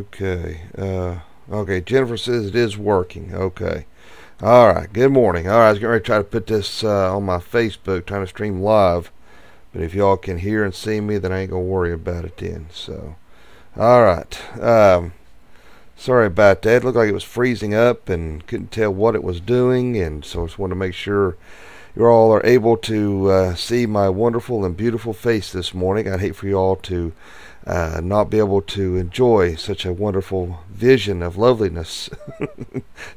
Okay. Uh, okay. Jennifer says it is working. Okay. All right. Good morning. All right. I was to try to put this uh, on my Facebook, trying to stream live. But if y'all can hear and see me, then I ain't going to worry about it then. So, all right. Um, sorry about that. It looked like it was freezing up and couldn't tell what it was doing. And so I just wanted to make sure you all are able to uh, see my wonderful and beautiful face this morning. I'd hate for you all to uh, not be able to enjoy such a wonderful vision of loveliness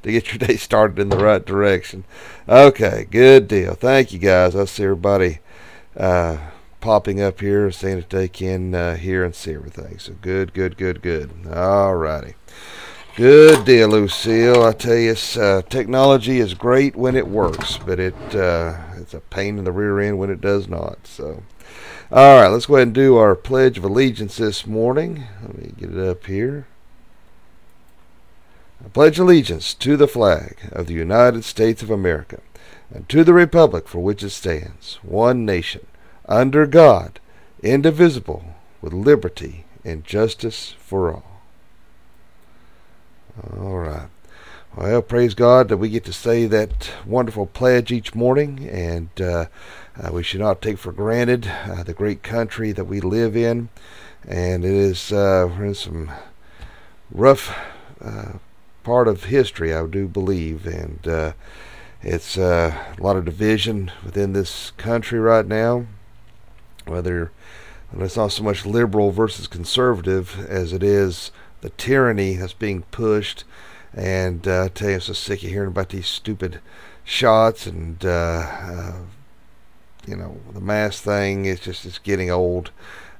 to get your day started in the right direction. Okay, good deal. Thank you guys. I see everybody uh, popping up here, saying that they can uh, hear and see everything. So good, good, good, good. All righty. Good deal, Lucille. I tell you, uh, technology is great when it works, but it uh, it's a pain in the rear end when it does not. So, all right, let's go ahead and do our Pledge of Allegiance this morning. Let me get it up here. I pledge allegiance to the flag of the United States of America and to the republic for which it stands, one nation, under God, indivisible, with liberty and justice for all. All right. Well, praise God that we get to say that wonderful pledge each morning, and uh, uh, we should not take for granted uh, the great country that we live in. And it is uh, we're in some rough uh, part of history, I do believe, and uh, it's a lot of division within this country right now. Whether it's not so much liberal versus conservative as it is the tyranny that's being pushed. And uh, I tell you, I'm so sick of hearing about these stupid shots and uh, uh, you know the mask thing. It's just it's getting old.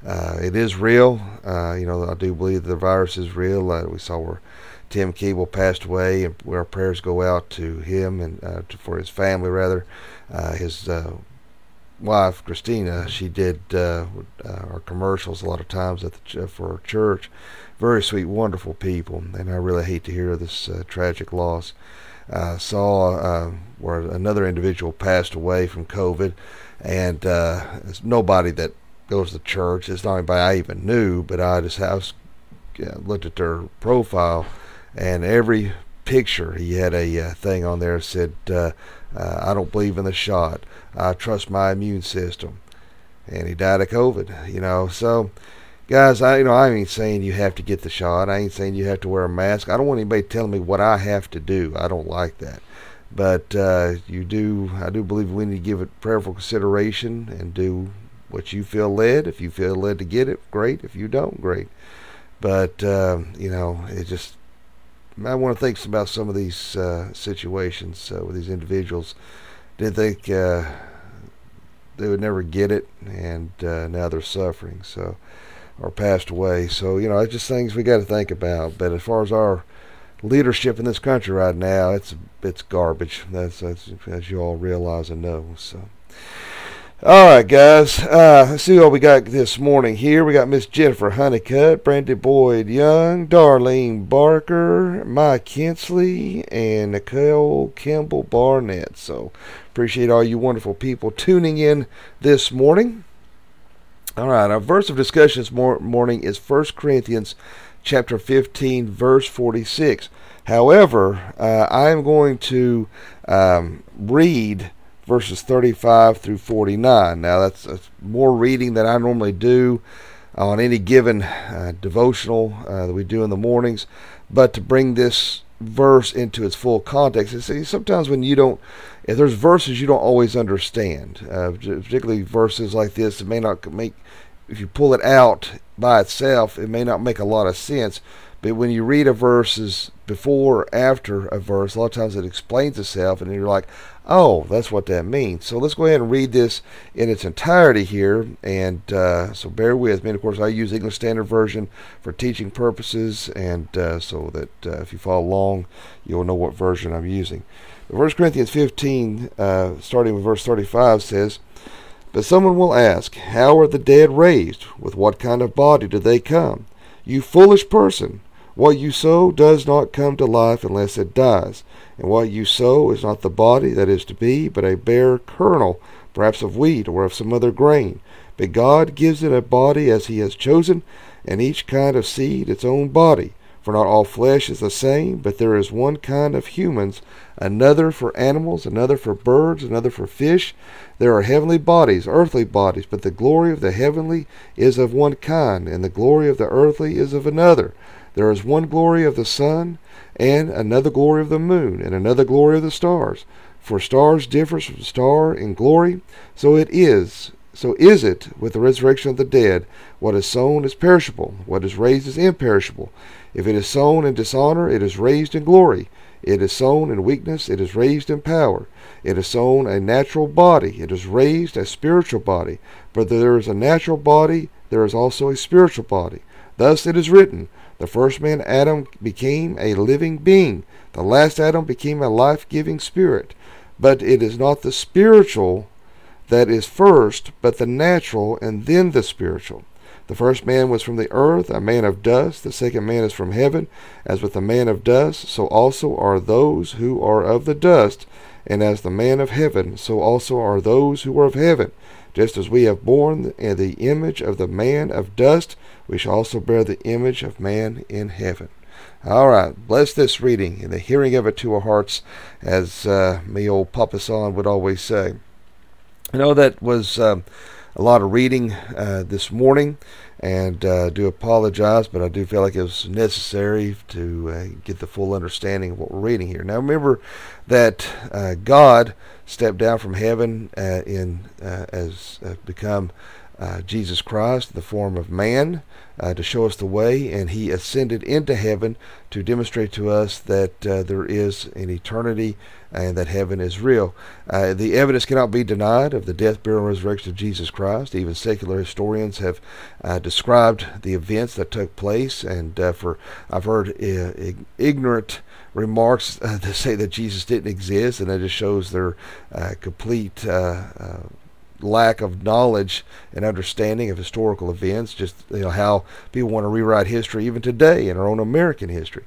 Uh, it is real. Uh, you know, I do believe the virus is real. We saw where Tim Keeble passed away, and where our prayers go out to him and to, for his family, rather. Uh, his uh, wife, Christina, she did uh, uh, our commercials a lot of times at the, for our church very sweet, wonderful people, and I really hate to hear this uh, tragic loss. I saw uh, where another individual passed away from COVID, and uh, it's nobody that goes to church. It's not anybody I even knew, but I just I was, looked at their profile, and every picture he had a uh, thing on there said, uh, uh, "I don't believe in the shot. I trust my immune system," and he died of COVID. You know, so guys, I you know I ain't saying you have to get the shot. I ain't saying you have to wear a mask. I don't want anybody telling me what I have to do. I don't like that. But uh, you do. I do believe we need to give it prayerful consideration and do what you feel led. If you feel led to get it, great. If you don't, great. But uh, you know, it just I want to think about some of these uh, situations uh, with these individuals. Did think uh, they would never get it, and uh, now they're suffering. So or passed away. So you know, it's just things we got to think about. But as far as our leadership in this country right now, it's it's garbage. That's, that's as you all realize and know. So. All right, guys. Uh, let's see what we got this morning here. We got Miss Jennifer Honeycutt, Brandy Boyd Young, Darlene Barker, Mike Kinsley, and Nicole Campbell Barnett. So appreciate all you wonderful people tuning in this morning. All right, our verse of discussion this morning is 1 Corinthians chapter 15, verse 46. However, uh, I am going to um, read verses 35 through 49. Now, that's, that's, more reading than I normally do on any given uh, devotional uh, that we do in the mornings, but to bring this verse into its full context. See, sometimes when you don't, if there's verses you don't always understand, uh, particularly verses like this, it may not make, if you pull it out by itself, it may not make a lot of sense. But when you read a verses before or after a verse, a lot of times it explains itself, and you're like, oh, that's what that means. So let's go ahead and read this in its entirety here. And uh, so bear with me. And of course, I use English Standard Version for teaching purposes, and uh, so that uh, if you follow along, you'll know what version I'm using. 1 Corinthians 15, uh, starting with verse 35, says, But someone will ask, How are the dead raised? With what kind of body do they come? You foolish person! What you sow does not come to life unless it dies. And what you sow is not the body that is to be, but a bare kernel, perhaps of wheat or of some other grain. But God gives it a body as He has chosen, and each kind of seed its own body. For not all flesh is the same, but there is one kind of humans, another for animals, another for birds, another for fish. There are heavenly bodies, earthly bodies, but the glory of the heavenly is of one kind, and the glory of the earthly is of another. There is one glory of the sun, and another glory of the moon, and another glory of the stars. For stars differ from star in glory, so it is so is it with the resurrection of the dead. What is sown is perishable, what is raised is imperishable. If it is sown in dishonor, it is raised in glory. It is sown in weakness, it is raised in power. It is sown a natural body, it is raised a spiritual body. But there is a natural body, there is also a spiritual body. Thus it is written, the first man Adam became a living being, the last Adam became a life giving spirit. But it is not the spiritual that is first, but the natural, and then the spiritual. The first man was from the earth, a man of dust. The second man is from heaven. As with the man of dust, so also are those who are of the dust. And as the man of heaven, so also are those who are of heaven. Just as we have borne the image of the man of dust, we shall also bear the image of man in heaven. All right, bless this reading and the hearing of it to our hearts, as uh, me old Papa Son would always say. I know that was. Um, a lot of reading uh, this morning, and uh, do apologize, but I do feel like it was necessary to uh, get the full understanding of what we're reading here. Now, remember that uh, God stepped down from heaven uh, in uh, as become Jesus Christ, the form of man, to show us the way, and He ascended into heaven to demonstrate to us that there is an eternity and that heaven is real. Uh, the evidence cannot be denied of the death, burial, and resurrection of Jesus Christ. Even secular historians have uh, described the events that took place, and uh, for I've heard uh, ignorant remarks uh, to say that Jesus didn't exist, and that just shows their uh, complete lack of knowledge and understanding of historical events, just you know how people want to rewrite history even today in our own American history.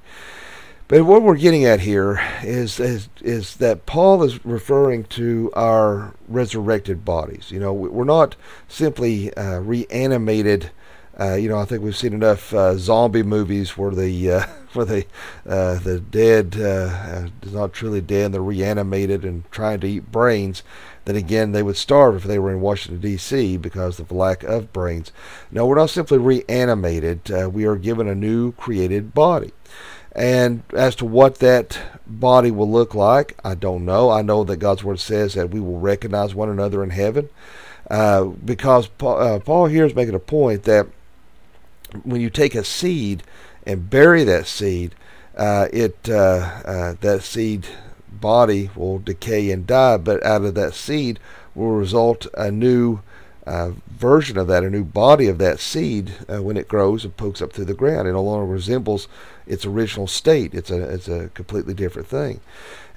But what we're getting at here is, is is that Paul is referring to our resurrected bodies. You know, we're not simply uh, reanimated. Uh, you know, I think we've seen enough uh, zombie movies where the uh, where the uh, the dead uh, uh, is not truly dead, and they're reanimated and trying to eat brains. Then again, they would starve if they were in Washington D.C. because of lack of brains. No, we're not simply reanimated. we are given a new created body. And as to what that body will look like, I don't know. I know that God's Word says that we will recognize one another in heaven. Uh, because Paul, uh, Paul here is making a point that when you take a seed and bury that seed, uh, it uh, uh, that seed body will decay and die, but out of that seed will result a new uh, version of that, a new body of that seed uh, when it grows and pokes up through the ground. It no longer resembles its original state. It's a it's a completely different thing,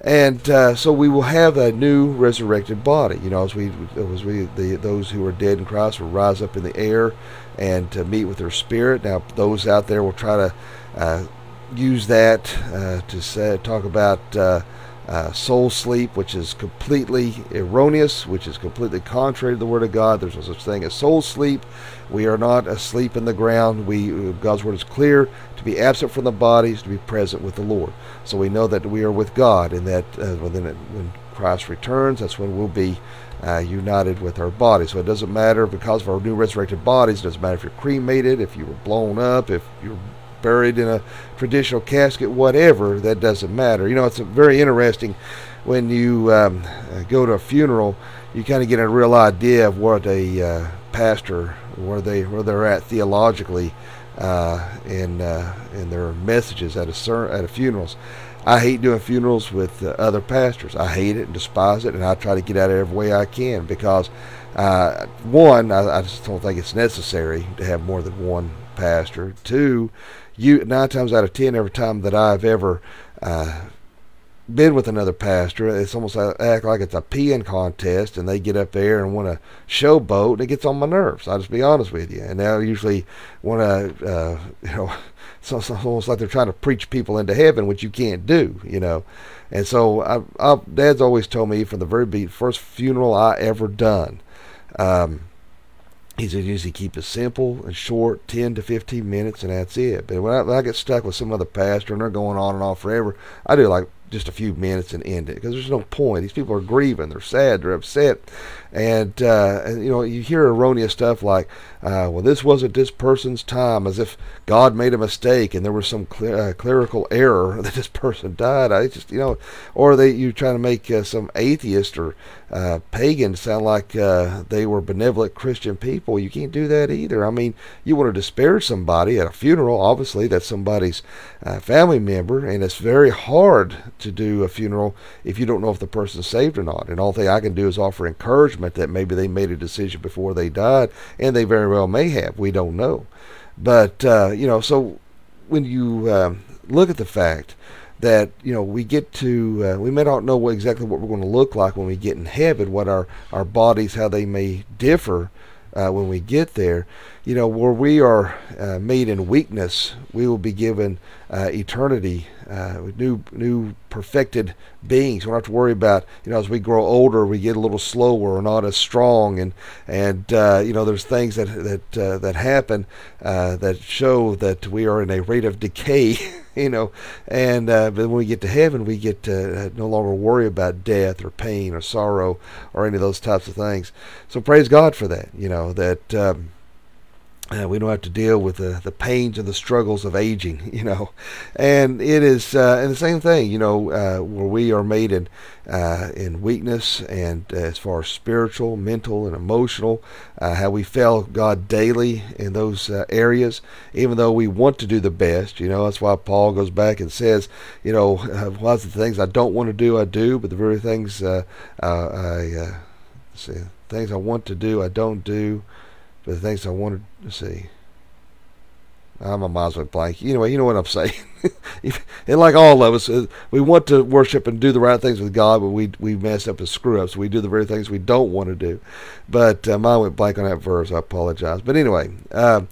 and uh, so we will have a new resurrected body. You know, as we as we the those who are dead in Christ will rise up in the air and to meet with their spirit. Now, those out there will try to uh, use that uh, to say, talk about uh, soul sleep, which is completely erroneous, which is completely contrary to the Word of God. There's no such thing as soul sleep. We are not asleep in the ground. We God's Word is clear to be absent from the bodies, to be present with the Lord. So we know that we are with God, and that uh, when, when Christ returns, that's when we'll be uh, united with our bodies. So it doesn't matter because of our new resurrected bodies. It doesn't matter if you're cremated, if you were blown up, if you're buried in a traditional casket, whatever, that doesn't matter. You know, it's very interesting when you um, go to a funeral, you kind of get a real idea of what a uh, pastor, where they where they're at theologically uh, in uh, in their messages at a ser- at a funerals. I hate doing funerals with uh, other pastors. I hate it and despise it, and I try to get out of every way I can because, uh, one, I, I just don't think it's necessary to have more than one pastor. Two, you nine times out of ten, every time that I've ever uh, been with another pastor, it's almost like, act like it's a peeing contest, and they get up there and want to showboat, and it gets on my nerves. I'll just be honest with you. And they usually want to, uh, you know, it's almost like they're trying to preach people into heaven, which you can't do, you know. And so, I, I, Dad's always told me from the very first funeral I ever done. Um, he said usually keep it simple and short, 10 to 15 minutes, and that's it. But when I, when I get stuck with some other pastor and they're going on and on forever, I do like just a few minutes and end it because there's no point. These people are grieving, they're sad, they're upset, and, uh, and you know you hear erroneous stuff like, uh, "Well, this wasn't this person's time," as if God made a mistake and there was some cl- uh, clerical error that this person died. I just you know, or they you trying to make uh, some atheist or uh, pagan sound like uh, they were benevolent Christian people. You can't do that either. I mean, you want to disparage somebody at a funeral. Obviously, that's somebody's family member, and it's very hard to do a funeral if you don't know if the person's saved or not. And all thing I can do is offer encouragement that maybe they made a decision before they died, and they very well may have. We don't know. But, uh, you know, so when you um, look at the fact that you know we get to uh, we may not know exactly what we're going to look like when we get in heaven what our our bodies how they may differ uh, when we get there. You know, where we are uh, made in weakness, we will be given uh, eternity, uh, new, new perfected beings. We don't have to worry about, you know, as we grow older, we get a little slower, we're not as strong, and and uh, you know, there's things that that uh, that happen that show that we are in a rate of decay. you know, and uh, but when we get to heaven, we get to no longer worry about death or pain or sorrow or any of those types of things. So praise God for that. You know that. Um, uh, we don't have to deal with the, the pains and the struggles of aging, you know. And it is, uh, and the same thing, you know, uh, where we are made in, uh, in weakness and uh, as far as spiritual, mental, and emotional, uh, how we fail God daily in those areas, even though we want to do the best, you know. That's why Paul goes back and says, you know, lots of things I don't want to do, I do, but the very things I, see, things I want to do, I don't do but the things I wanted to see. I'm a Muslim blank. Anyway, you know what I'm saying. and like all of us, uh, we want to worship and do the right things with God, but we we mess up and screw up. So we do the very things we don't want to do. But um, I went blank on that verse. I apologize. But anyway, um,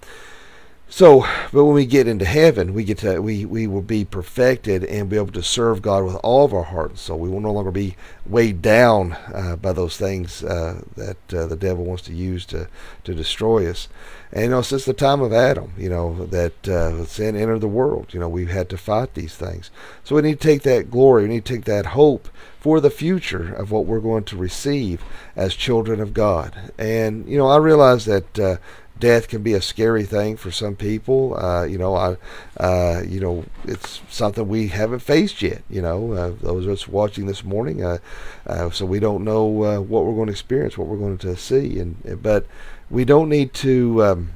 so, but when we get into heaven, we get to we we will be perfected and be able to serve God with all of our heart soul. We will no longer be weighed down uh, by those things uh, that uh, the devil wants to use to to destroy us. And you know, since the time of Adam, you know that uh, sin entered the world. You know, we've had to fight these things. So we need to take that glory. We need to take that hope for the future of what we're going to receive as children of God. And you know, I realize that uh, death can be a scary thing for some people. Uh, you know, I, uh, you know, it's something we haven't faced yet. You know, uh, those of us watching this morning, uh, uh, so we don't know uh, what we're going to experience, what we're going to see, and but we don't need to. Um,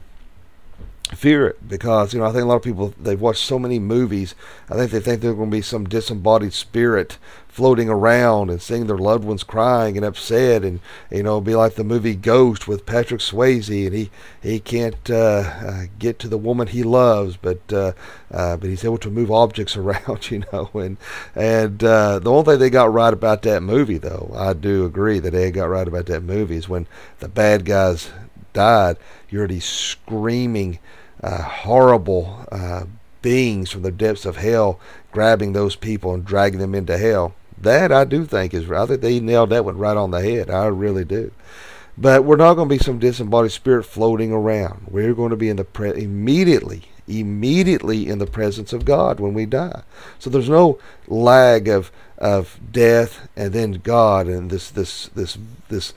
fear it because you know I think a lot of people they've watched so many movies. I think they think there's going to be some disembodied spirit floating around and seeing their loved ones crying and upset, and you know be like the movie Ghost with Patrick Swayze, and he he can't uh, uh, get to the woman he loves, but uh, uh but he's able to move objects around, you know, and and uh, the only thing they got right about that movie, though, I do agree that they got right about that movie is when the bad guys died, you're he's screaming uh, horrible uh, beings from the depths of hell grabbing those people and dragging them into hell. That I do think is I think they nailed that one right on the head. I really do. But we're not going to be some disembodied spirit floating around. We're going to be in the pre- immediately, immediately in the presence of God when we die. So there's no lag of of death and then God and this this this this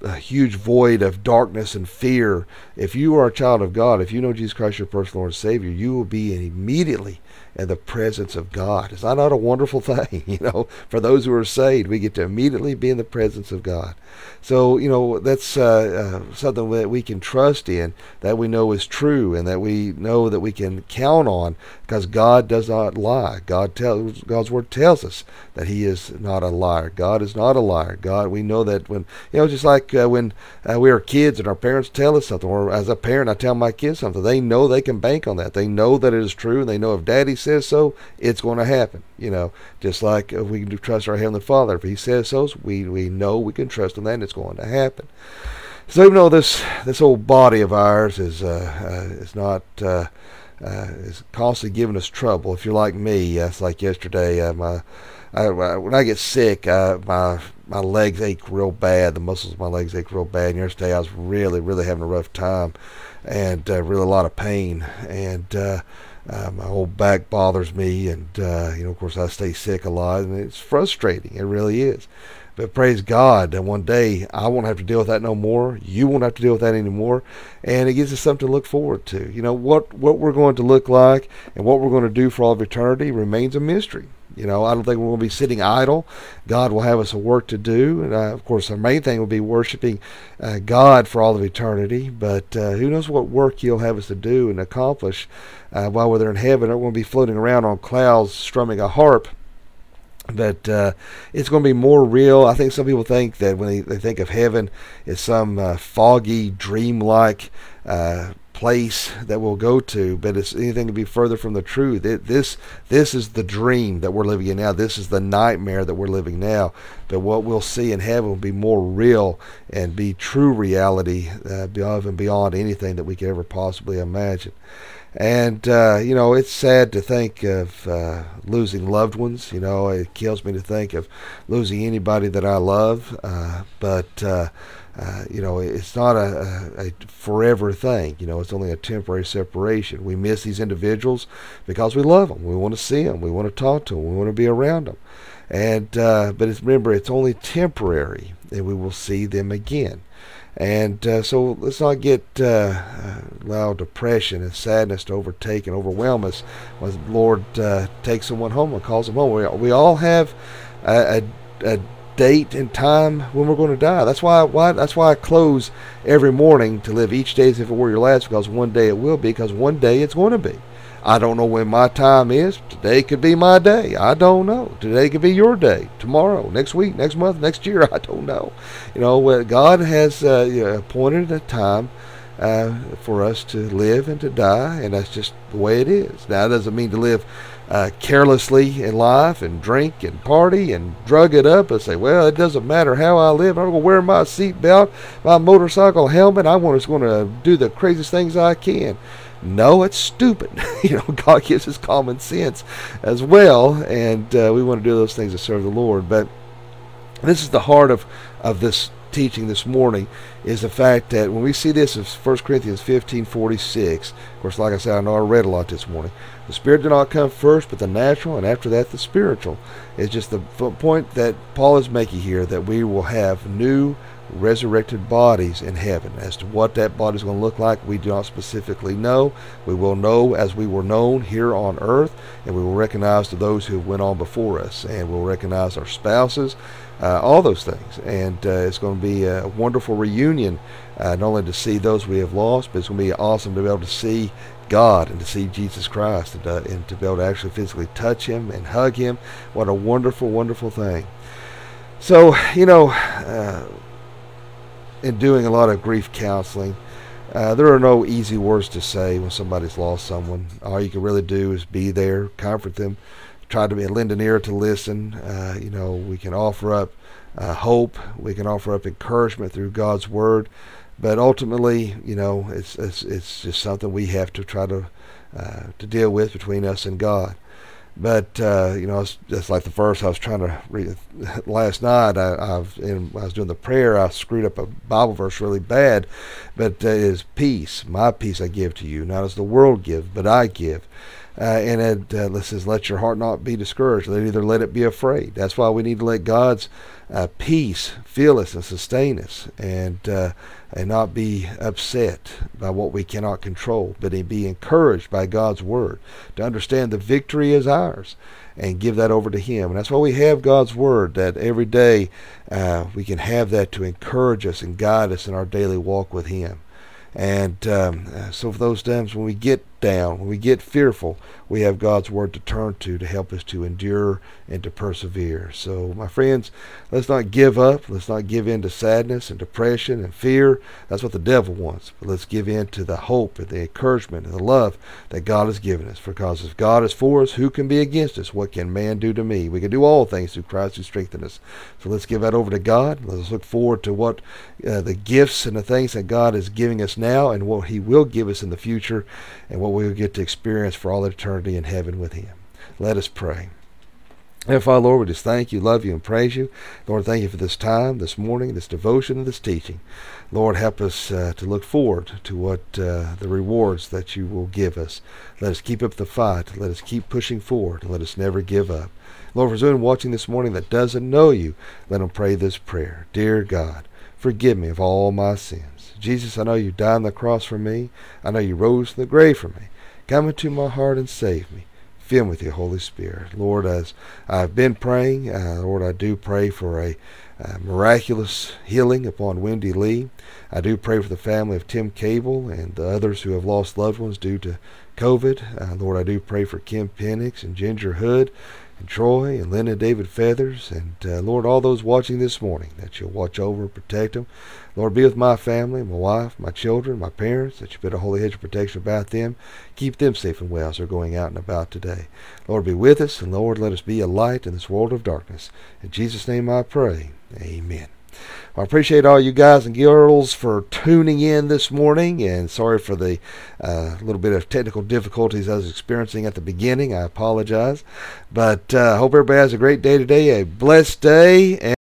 a huge void of darkness and fear. If you are a child of God, if you know Jesus Christ your personal Lord and Savior, you will be immediately in the presence of God. Is that not a wonderful thing? You know, for those who are saved, we get to immediately be in the presence of God. So, you know, that's uh, uh, something that we can trust in, that we know is true, and that we know that we can count on because God does not lie. God tells God's word tells us that He is not a liar. God is not a liar. God, we know that when you know, just like uh, when uh, we are kids and our parents tell us something, or as a parent, I tell my kids something, they know they can bank on that. They know that it is true, and they know if Daddy says so, it's going to happen. You know, just like uh, we can trust our Heavenly Father. If He says so, we we know we can trust Him. That it's going to happen. So even though this this old body of ours is uh, uh, is not uh, uh is constantly giving us trouble, if you're like me, it's like yesterday. Uh, my I, when I get sick, uh, my my legs ache real bad. The muscles of my legs ache real bad. And yesterday I was really, really having a rough time and uh, really a lot of pain. And uh, my whole back bothers me. And, uh, you know, of course, I stay sick a lot. And it's frustrating. It really is. But praise God that one day I won't have to deal with that no more. You won't have to deal with that anymore. And it gives us something to look forward to. You know, what, what we're going to look like and what we're going to do for all of eternity remains a mystery. You know, I don't think we're going to be sitting idle. God will have us a work to do. And uh, of course, our main thing will be worshiping uh, God for all of eternity. But uh, who knows what work He'll have us to do and accomplish uh, while we're there in heaven. We're going to be floating around on clouds strumming a harp but uh, it's going to be more real. I think some people think that when they, they think of heaven, it's some uh, foggy, dreamlike uh, place that we'll go to, but it's anything to be further from the truth. It, this this is the dream that we're living in now. This is the nightmare that we're living now. But what we'll see in heaven will be more real and be true reality, uh, above and beyond anything that we could ever possibly imagine. And, uh, you know, it's sad to think of uh, losing loved ones. You know, it kills me to think of losing anybody that I love. Uh, but, uh, uh, you know, it's not a, a, forever thing. You know, it's only a temporary separation. We miss these individuals because we love them. We want to see them. We want to talk to them. We want to be around them. And, uh, but it's, remember, it's only temporary, and we will see them again. And uh, so let's not get uh, allow depression and sadness to overtake and overwhelm us when the Lord uh, takes someone home and calls them home. We, we all have a, a, a date and time when we're going to die. That's why, why that's why I close every morning to live each day as if it were your last, because one day it will be, because one day it's going to be. I don't know when my time is. Today could be my day. I don't know. Today could be your day. Tomorrow, next week, next month, next year. I don't know. You know, God has uh, appointed a time uh, for us to live and to die, and that's just the way it is. Now, that doesn't mean to live uh, carelessly in life and drink and party and drug it up and say, well, it doesn't matter how I live. I'm going to wear my seatbelt, my motorcycle helmet. I'm just going to do the craziest things I can. No, it's stupid. you know, God gives us common sense as well, and uh, we want to do those things to serve the Lord. But this is the heart of, of this teaching this morning is the fact that when we see this in 1 Corinthians 15 46, of course, like I said, I know I read a lot this morning. The spirit did not come first, but the natural, and after that, the spiritual. It's just the point that Paul is making here that we will have new resurrected bodies in heaven. As to what that body is going to look like, we do not specifically know. We will know as we were known here on earth, and we will recognize to those who went on before us, and we'll recognize our spouses, uh, all those things. And uh, it's going to be a wonderful reunion, uh, not only to see those we have lost, but it's going to be awesome to be able to see God and to see Jesus Christ and, uh, and to be able to actually physically touch Him and hug Him. What a wonderful, wonderful thing. So, you know, uh, in doing a lot of grief counseling, uh, there are no easy words to say when somebody's lost someone. All you can really do is be there, comfort them, try to be, lend an ear to listen. Uh, you know, we can offer up uh, hope, we can offer up encouragement through God's word, but ultimately, you know, it's it's, it's just something we have to try to uh, to deal with between us and God. But uh, you know, it's just like the verse I was trying to read last night. I, I've, in, I was doing the prayer. I screwed up a Bible verse really bad, but uh, it is peace. My peace I give to you, not as the world gives, but I give. Uh, and it uh, says, "Let your heart not be discouraged. Let either let it be afraid." That's why we need to let God's uh, peace fill us and sustain us, and uh, and not be upset by what we cannot control, but be encouraged by God's word to understand the victory is ours, and give that over to Him. And that's why we have God's word. That every day uh, we can have that to encourage us and guide us in our daily walk with Him. And um, uh, so, for those times when we get down, when we get fearful, we have God's word to turn to to help us to endure and to persevere. So, my friends, let's not give up. Let's not give in to sadness and depression and fear. That's what the devil wants. But let's give in to the hope and the encouragement and the love that God has given us. Because if God is for us, who can be against us? What can man do to me? We can do all things through Christ who strengthens us. So let's give that over to God. Let's look forward to what uh, the gifts and the things that God is giving us now and what He will give us in the future and what we will get to experience for all eternity in heaven with Him. Let us pray. And Father, Lord, we just thank you, love you, and praise you. Lord, thank you for this time, this morning, this devotion, and this teaching. Lord, help us uh, to look forward to what uh, the rewards that you will give us. Let us keep up the fight. Let us keep pushing forward. Let us never give up. Lord, for anyone watching this morning that doesn't know you, let them pray this prayer. Dear God, forgive me of all my sins. Jesus, I know you died on the cross for me. I know you rose from the grave for me. Come into my heart and save me fill me with your Holy Spirit. Lord, as I've been praying, uh, Lord, I do pray for a uh, miraculous healing upon Wendy Lee. I do pray for the family of Tim Cable and the others who have lost loved ones due to COVID. Uh, Lord, I do pray for Kim Penix and Ginger Hood and Troy and and David Feathers, and uh, Lord, all those watching this morning, that you'll watch over and protect them. Lord, be with my family, my wife, my children, my parents, that you put a holy hedge of protection about them. Keep them safe and well as they're going out and about today. Lord, be with us, and Lord, let us be a light in this world of darkness. In Jesus' name I pray. Amen. I appreciate all you guys and girls for tuning in this morning, and sorry for the uh, little bit of technical difficulties I was experiencing at the beginning. I apologize, but I uh, hope everybody has a great day today, a blessed day. And